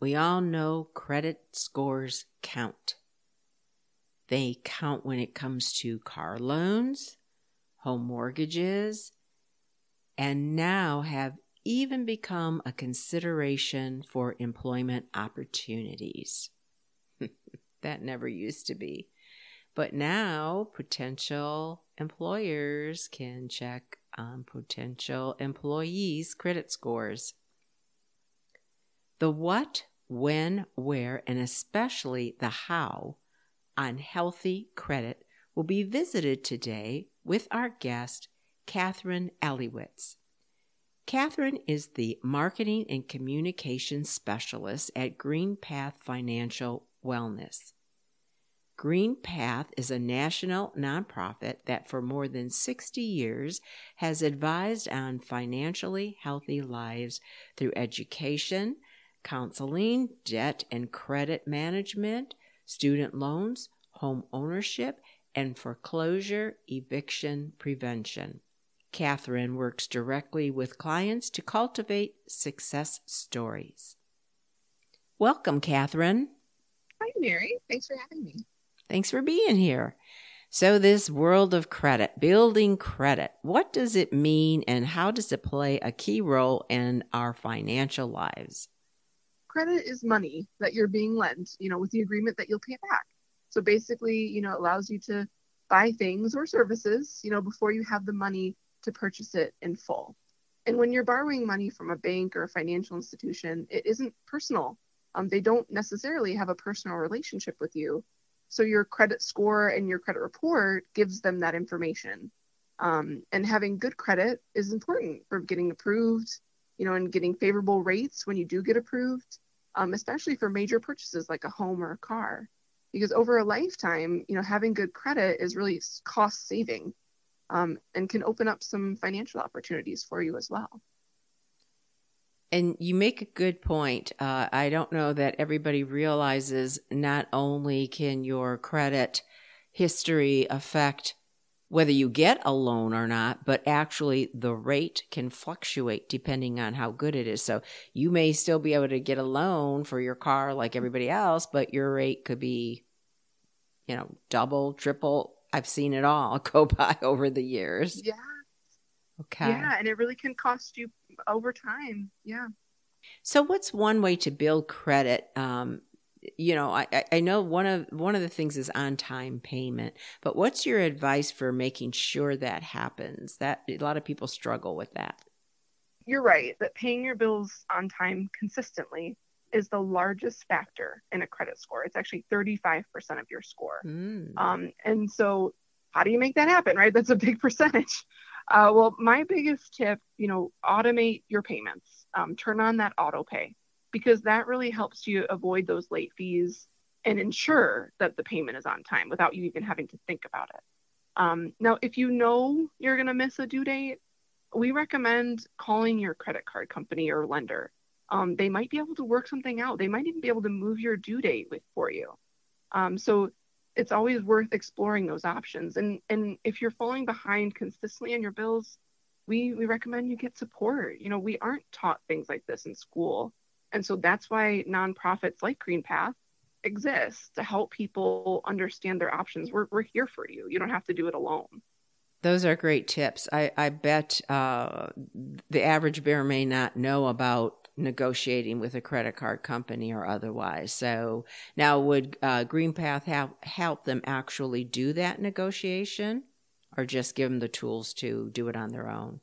We all know credit scores count. They count when it comes to car loans, home mortgages, and now have even become a consideration for employment opportunities. that never used to be. But now potential employers can check on potential employees' credit scores. The what, when, where, and especially the how on healthy credit will be visited today with our guest, Kathryn Ellywicz. Kathryn is the Marketing and Communication Specialist at GreenPath Financial Wellness. GreenPath is a national nonprofit that for more than 60 years has advised on financially healthy lives through education, counseling, debt and credit management, student loans, home ownership, and foreclosure eviction prevention. Kathryn works directly with clients to cultivate success stories. Welcome, Kathryn. Hi, Mary. Thanks for having me. Thanks for being here. So, this world of credit, building credit, what does it mean and how does it play a key role in our financial lives? Credit is money that you're being lent, you know, with the agreement that you'll pay it back. So basically, you know, it allows you to buy things or services, you know, before you have the money to purchase it in full. And when you're borrowing money from a bank or a financial institution, it isn't personal. Um, they don't necessarily have a personal relationship with you. So your credit score and your credit report gives them that information. Um, and having good credit is important for getting approved, you know, and getting favorable rates when you do get approved, um, especially for major purchases like a home or a car. Because over a lifetime, you know, having good credit is really cost saving um, and can open up some financial opportunities for you as well. And you make a good point. Uh, I don't know that everybody realizes not only can your credit history affect whether you get a loan or not, but actually the rate can fluctuate depending on how good it is. So you may still be able to get a loan for your car like everybody else, but your rate could be, you know, double, triple. I've seen it all go by over the years. Yeah. Okay. Yeah. And it really can cost you over time. Yeah. So, what's one way to build credit um, you know, I, I know one of one of the things is on time payment, but what's your advice for making sure that happens? That a lot of people struggle with that. You're right that paying your bills on time consistently is the largest factor in a credit score. It's actually 35% of your score. Mm. Um, and so, how do you make that happen, right? That's a big percentage. Uh, well, my biggest tip, you know, automate your payments. Um, turn on that auto pay because that really helps you avoid those late fees and ensure that the payment is on time without you even having to think about it. Um, now, if you know you're going to miss a due date, we recommend calling your credit card company or lender. Um, they might be able to work something out. They might even be able to move your due date with, for you. Um, so it's always worth exploring those options. And and if you're falling behind consistently on your bills, we we recommend you get support. You know, we aren't taught things like this in school. And so that's why nonprofits like GreenPath exist to help people understand their options. We're, we're here for you. You don't have to do it alone. Those are great tips. I, I bet uh, the average bear may not know about negotiating with a credit card company or otherwise. So now, would uh, GreenPath have, help them actually do that negotiation, or just give them the tools to do it on their own?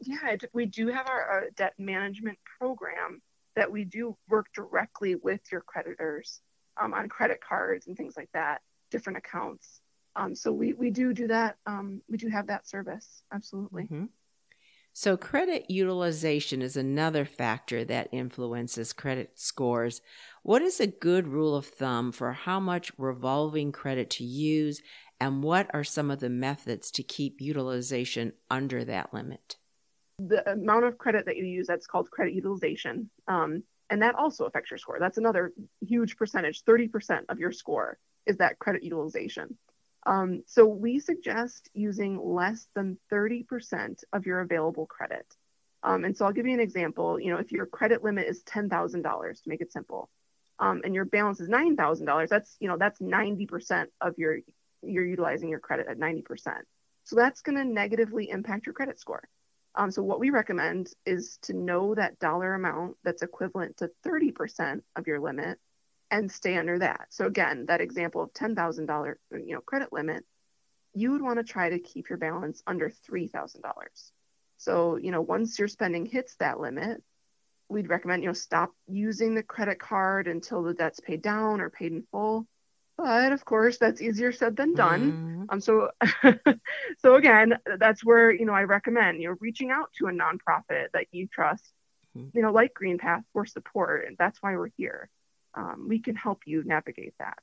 Yeah, we do have our, our debt management program that we do work directly with your creditors um, on credit cards and things like that, different accounts. Um, so we, we do do that. Um, we do have that service. Absolutely. Mm-hmm. So, credit utilization is another factor that influences credit scores. What is a good rule of thumb for how much revolving credit to use, and what are some of the methods to keep utilization under that limit? The amount of credit that you use, that's called credit utilization. Um, and that also affects your score. That's another huge percentage 30% of your score is that credit utilization. Um, so we suggest using less than 30% of your available credit. Um, and so I'll give you an example. You know, if your credit limit is $10,000 to make it simple, um, and your balance is $9,000, that's, you know, that's 90% of your, you're utilizing your credit at 90%. So that's going to negatively impact your credit score. Um, so what we recommend is to know that dollar amount that's equivalent to 30% of your limit and stay under that. So again, that example of $10,000, you know, credit limit, you would want to try to keep your balance under $3,000. So, you know, once your spending hits that limit, we'd recommend, you know, stop using the credit card until the debt's paid down or paid in full. But of course, that's easier said than done. Mm-hmm. Um, so, so again, that's where you know I recommend you know reaching out to a nonprofit that you trust, mm-hmm. you know, like GreenPath for support, and that's why we're here um, we can help you navigate that.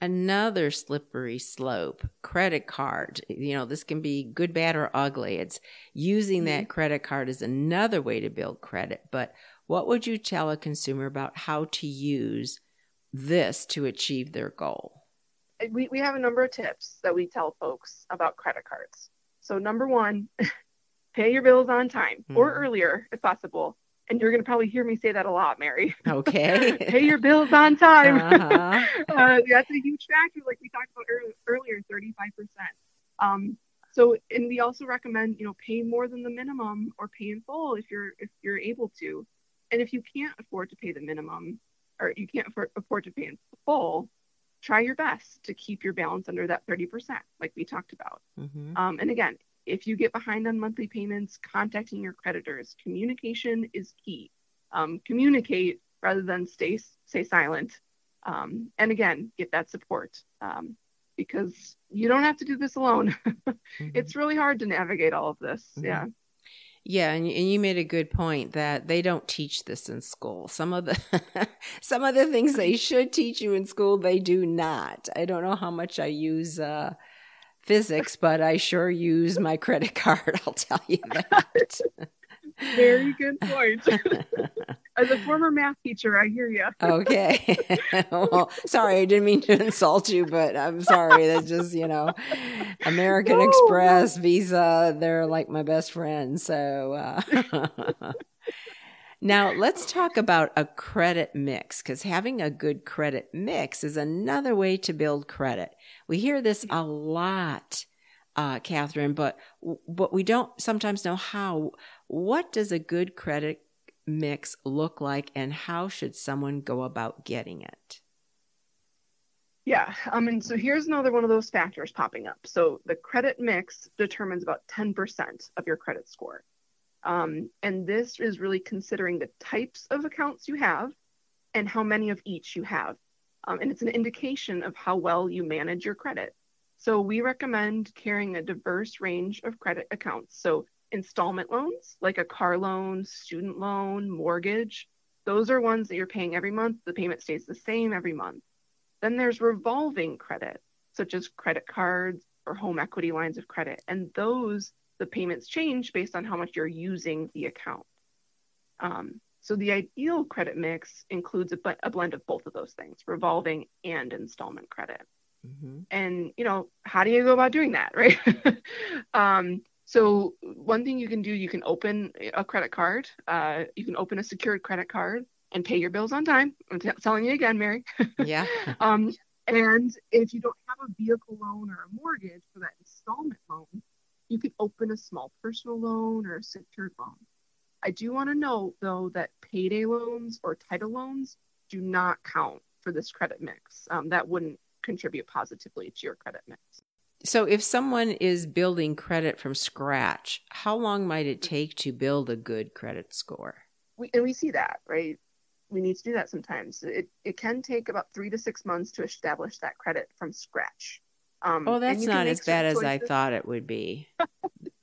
Another slippery slope, credit card. You know, this can be good, bad, or ugly. It's using mm-hmm. that credit card is another way to build credit. But what would you tell a consumer about how to use this to achieve their goal? We, we have a number of tips that we tell folks about credit cards. So, number one, pay your bills on time mm-hmm. or earlier if possible and you're going to probably hear me say that a lot, Mary. Okay. Pay your bills on time. Uh-huh. uh, that's a huge factor, like we talked about earlier, 35%. Um, so, and we also recommend, you know, pay more than the minimum or pay in full if you're if you're able to. And if you can't afford to pay the minimum or you can't afford, afford to pay in full, try your best to keep your balance under that 30%, like we talked about. Mm-hmm. Um, and again, if you get behind on monthly payments, contacting your creditors. Communication is key. Um, communicate rather than stay stay silent. Um, and again, get that support um, because you don't have to do this alone. mm-hmm. It's really hard to navigate all of this. Mm-hmm. Yeah. Yeah, and, and you made a good point that they don't teach this in school. Some of the some of the things they should teach you in school, they do not. I don't know how much I use uh, physics, but I sure use my credit card. I'll tell you that. Very good point. As a former math teacher, I hear you. okay. well, sorry, I didn't mean to insult you, but I'm sorry. That's just, you know, American no, Express. Visa, they're like my best friends. So, uh, now, let's talk about a credit mix because having a good credit mix is another way to build credit. We hear this a lot, uh, Kathryn, but but we don't sometimes know how. What does a good credit mix look like, and how should someone go about getting it? Yeah, I mean, so here's another one of those factors popping up. So the credit mix determines about 10% of your credit score. Um, and this is really considering the types of accounts you have and how many of each you have. Um, and it's an indication of how well you manage your credit. So we recommend carrying a diverse range of credit accounts. So installment loans, like a car loan, student loan, mortgage, those are ones that you're paying every month. The payment stays the same every month. Then there's revolving credit, such as credit cards or home equity lines of credit. And those the payments change based on how much you're using the account. Um, so the ideal credit mix includes a, a, blend of both of those things, revolving and installment credit. Mm-hmm. And you know, how do you go about doing that, right? um, so one thing you can do, you can open a credit card. Uh, you can open a secured credit card and pay your bills on time. I'm t- telling you again, Mary. yeah. um, and if you don't have a vehicle loan or a mortgage for that installment loan, you can open a small personal loan or a secured loan. I do want to note, though, that payday loans or title loans do not count for this credit mix. Um, that wouldn't contribute positively to your credit mix. So, if someone is building credit from scratch, how long might it take to build a good credit score? We, and we see that, right? We need to do that sometimes. It, it can take about three to six months to establish that credit from scratch. Um, oh, that's not as bad as I thought it would be.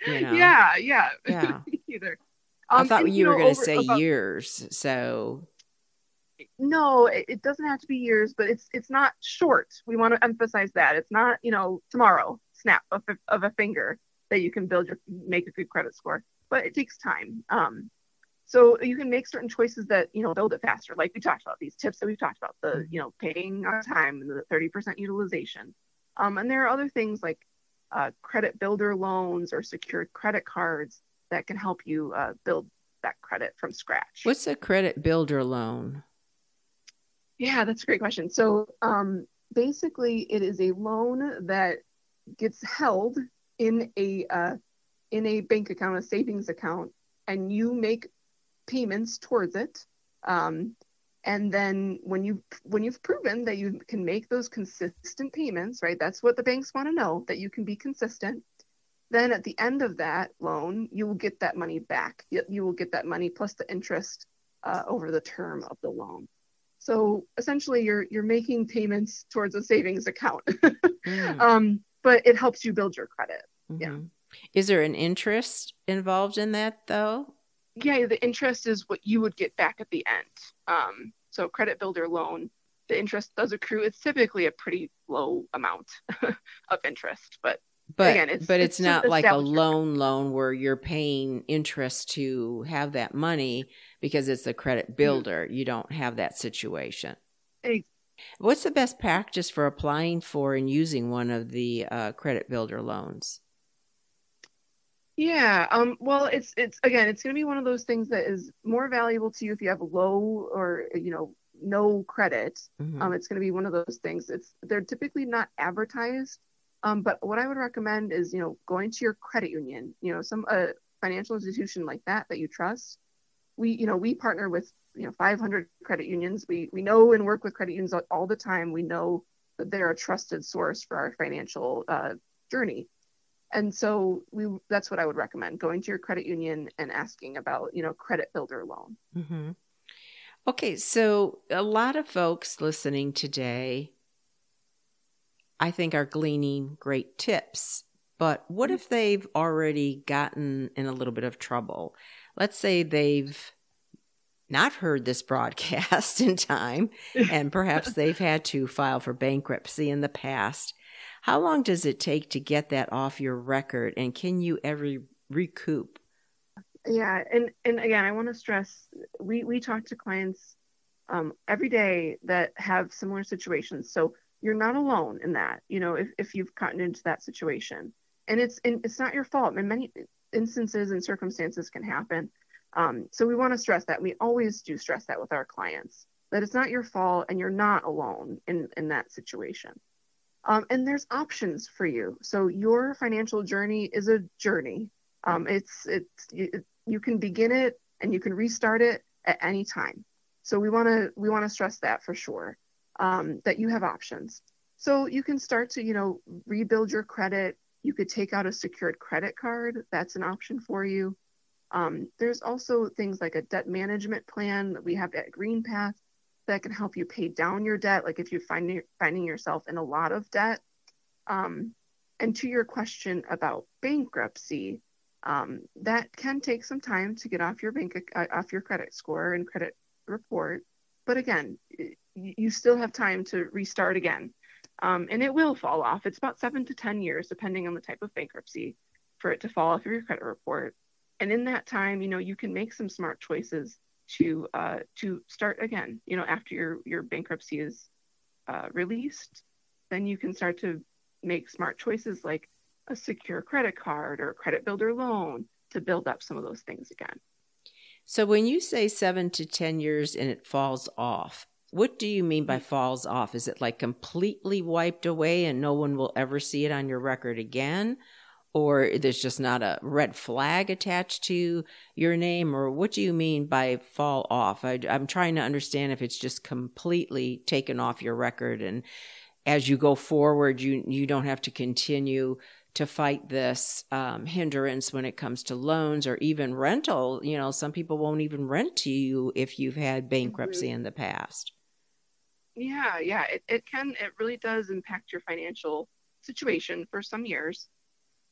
You know? Yeah, yeah, yeah. either. Um, I thought and, you, were going to say about, years. So no, it, it, doesn't have to be years, but it's it's not short. We want to emphasize that it's not you know tomorrow snap of, of a finger that you can build your make a good credit score, but it takes time. Um, so you can make certain choices that you know build it faster, like we talked about these tips that we've talked about, the mm-hmm. you know paying on time and the 30% utilization. Um, and there are other things like uh, credit builder loans or secured credit cards that can help you uh, build that credit from scratch. What's a credit builder loan? Yeah, that's a great question. So um, basically, it is a loan that gets held in a uh, in a bank account, a savings account, and you make payments towards it. Um, and then when you when you've proven that you can make those consistent payments right that's what the banks want to know that you can be consistent then at the end of that loan you will get that money back you, you will get that money plus the interest uh, over the term of the loan so essentially you're you're making payments towards a savings account mm. um, but it helps you build your credit mm-hmm. yeah is there an interest involved in that though yeah, the interest is what you would get back at the end. Um, so credit builder loan, the interest does accrue. It's typically a pretty low amount of interest, but but again, it's, but it's, it's not like a loan loan where you're paying interest to have that money because it's a credit mm-hmm. builder. Mm-hmm. You don't have that situation. Exactly. What's the best practice for applying for and using one of the uh, credit builder loans? Yeah. Um, well, it's it's again, it's going to be one of those things that is more valuable to you if you have low or you know no credit. Mm-hmm. Um, it's going to be one of those things. It's they're typically not advertised. Um, but what I would recommend is you know going to your credit union. You know, some uh, financial institution like that that you trust. We you know we partner with you know 500 credit unions. We we know and work with credit unions all the time. We know that they're a trusted source for our financial uh, journey and so we that's what i would recommend going to your credit union and asking about you know credit builder loan mm-hmm. okay so a lot of folks listening today i think are gleaning great tips but what if they've already gotten in a little bit of trouble let's say they've not heard this broadcast in time and perhaps they've had to file for bankruptcy in the past how long does it take to get that off your record and can you ever recoup? Yeah, and and again, I want to stress we we talk to clients um, every day that have similar situations. So you're not alone in that. You know, if if you've gotten into that situation, and it's and it's not your fault. And many instances and circumstances can happen. Um, so we want to stress that. We always do stress that with our clients that it's not your fault and you're not alone in in that situation. Um, and there's options for you. So your financial journey is a journey. Um, it's it's it, you can begin it and you can restart it at any time. So we want to we want to stress that for sure. Um, that you have options. So you can start to you know rebuild your credit. You could take out a secured credit card. That's an option for you. Um, there's also things like a debt management plan that we have at GreenPath that can help you pay down your debt, like if you're finding finding yourself in a lot of debt. Um, and to your question about bankruptcy, um, that can take some time to get off your bank uh, off your credit score and credit report. But again, you still have time to restart again, um, and it will fall off. It's about seven to ten years, depending on the type of bankruptcy, for it to fall off of your credit report. And in that time, you know, you can make some smart choices to uh, to start again. You know, after your your bankruptcy is uh, released, then you can start to make smart choices like a secure credit card or a credit builder loan to build up some of those things again. So when you say seven to ten years and it falls off, what do you mean by falls off? Is it like completely wiped away and no one will ever see it on your record again? or there's just not a red flag attached to your name or what do you mean by fall off I, am trying to understand if it's just completely taken off your record and as you go forward you you don't have to continue to fight this um, hindrance when it comes to loans or even rental you know some people won't even rent to you if you've had bankruptcy mm-hmm. in the past yeah yeah it, it can it really does impact your financial situation for some years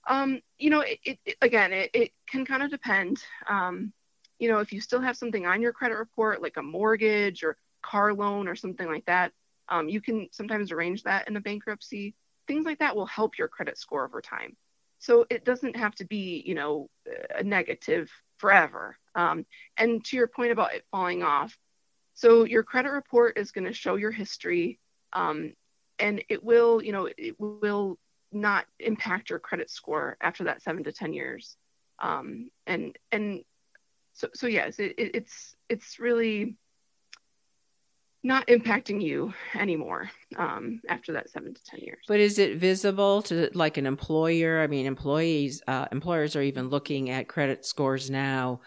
Um, you know, it, it again, it, it can kind of depend. Um, you know, if you still have something on your credit report, like a mortgage or car loan or something like that, um, you can sometimes arrange that in a bankruptcy. Things like that will help your credit score over time. So it doesn't have to be, you know, a negative forever. Um, and to your point about it falling off, so your credit report is going to show your history, um, and it will, you know, it will not impact your credit score after that seven to ten years. Um, and and so so yes, it, it, it's it's really not impacting you anymore um, after that seven to ten years. But is it visible to like an employer? I mean, employees, uh, employers are even looking at credit scores now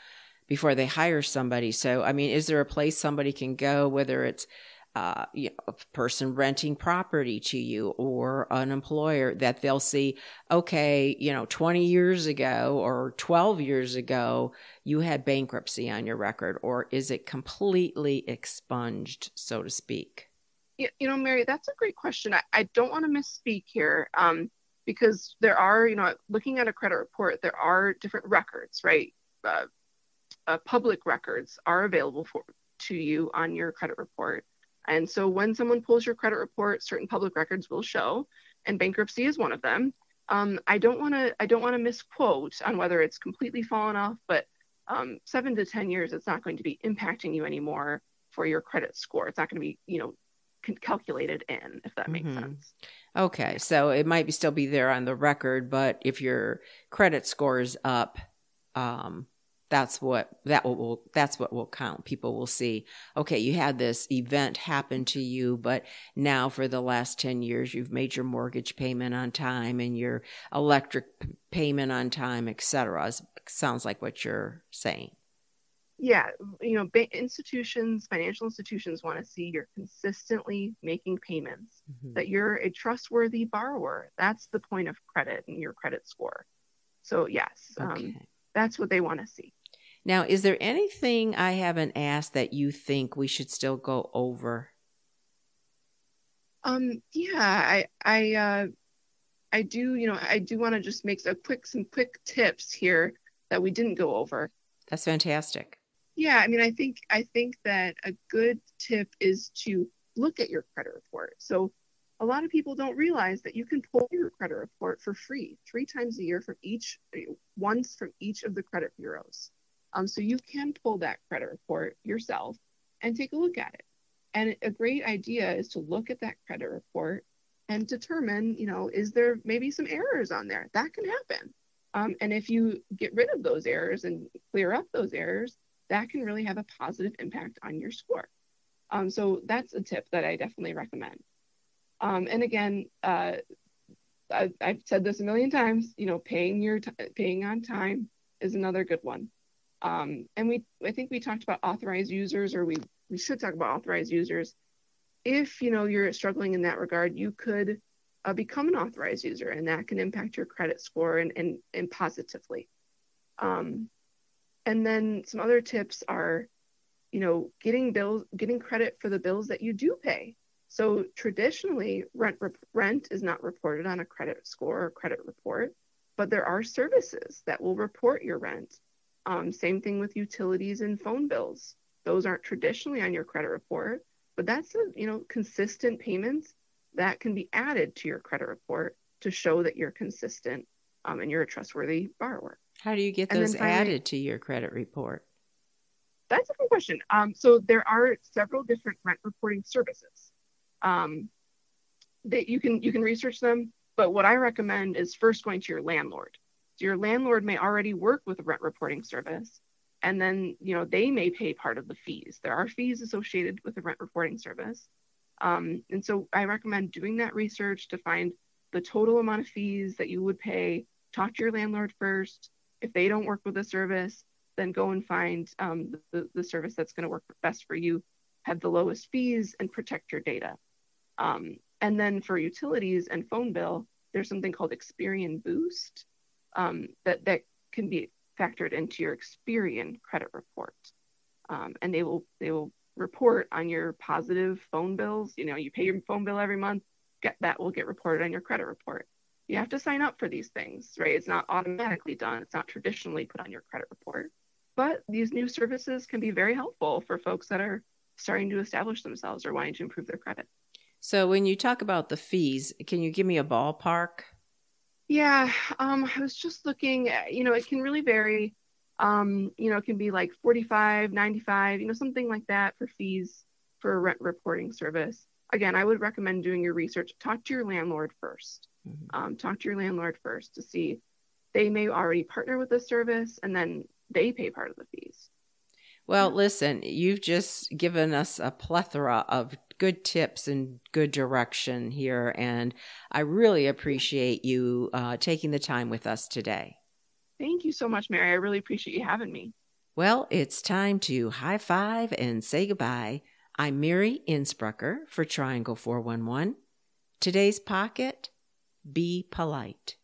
before they hire somebody. So, I mean, is there a place somebody can go, whether it's uh, you know, a person renting property to you or an employer that they'll see, okay, you know, 20 years ago or 12 years ago, you had bankruptcy on your record, or is it completely expunged, so to speak? You, you know, Mary, that's a great question. I, I don't want to misspeak here um, because there are, you know, looking at a credit report, there are different records, right? Uh, uh, public records are available for to you on your credit report and so when someone pulls your credit report, certain public records will show, and bankruptcy is one of them. Um, I don't want to I don't want to misquote on whether it's completely fallen off, but um, seven to ten years, it's not going to be impacting you anymore for your credit score. It's not going to be you know calculated in, if that makes mm-hmm. sense. Okay, so it might be still be there on the record, but if your credit score is up, um, that's what that will that's what will count people will see okay you had this event happen to you but now for the last 10 years you've made your mortgage payment on time and your electric payment on time etc sounds like what you're saying yeah you know institutions financial institutions want to see you're consistently making payments mm-hmm. that you're a trustworthy borrower that's the point of credit and your credit score so yes um, okay. um, that's what they want to see. Now, is there anything I haven't asked that you think we should still go over? Um, yeah, I, I, uh, I do, you know, I do want to just make a quick, some quick tips here that we didn't go over. That's fantastic. Yeah, I mean, I think, I think that a good tip is to look at your credit report. So a lot of people don't realize that you can pull your credit report for free three times a year from each once from each of the credit bureaus um, so you can pull that credit report yourself and take a look at it and a great idea is to look at that credit report and determine you know is there maybe some errors on there that can happen um, and if you get rid of those errors and clear up those errors that can really have a positive impact on your score um, so that's a tip that i definitely recommend um, and again, uh, I, have said this a million times. You know, paying your t- paying on time is another good one. Um, and we, I think we talked about authorized users, or we we should talk about authorized users. If you know you're struggling in that regard, you could uh, become an authorized user, and that can impact your credit score and and, and positively. Um, and then some other tips are, you know, getting bills, getting credit for the bills that you do pay. So traditionally, rent rent is not reported on a credit score or credit report, but there are services that will report your rent. Um, same thing with utilities and phone bills; those aren't traditionally on your credit report, but that's a you know consistent payments that can be added to your credit report to show that you're consistent um, and you're a trustworthy borrower. How do you get those finally, added to your credit report? That's a good question. Um, so there are several different rent reporting services um, that you can you can research them. But what I recommend is first going to your landlord. Your landlord may already work with a rent reporting service, and then you know they may pay part of the fees. There are fees associated with a rent reporting service, um, and so I recommend doing that research to find the total amount of fees that you would pay. Talk to your landlord first. If they don't work with a service, then go and find um, the, the service that's going to work best for you, have the lowest fees, and protect your data. Um, and then for utilities and phone bill, there's something called Experian Boost um, that, that can be factored into your Experian credit report. Um, and they will they will report on your positive phone bills. You know, you pay your phone bill every month, get that will get reported on your credit report. you have to sign up for these things, right? It's not automatically done. It's not traditionally put on your credit report. But these new services can be very helpful for folks that are starting to establish themselves or wanting to improve their credit. So, when you talk about the fees, can you give me a ballpark? Yeah, um, I was just looking, at, you know, it can really vary. Um, you know, it can be like 45, 95, you know, something like that for fees for a rent reporting service. Again, I would recommend doing your research. Talk to your landlord 1st mm-hmm. um, talk to your landlord first to see they may already partner with the service and then they pay part of the fees. Well, listen, you've just given us a plethora of good tips and good direction here, and I really appreciate you uh, taking the time with us today. Thank you so much, Mary. I really appreciate you having me. Well, it's time to high five and say goodbye. I'm Mary Innsbrucker for Triangle 411. Today's pocket be polite.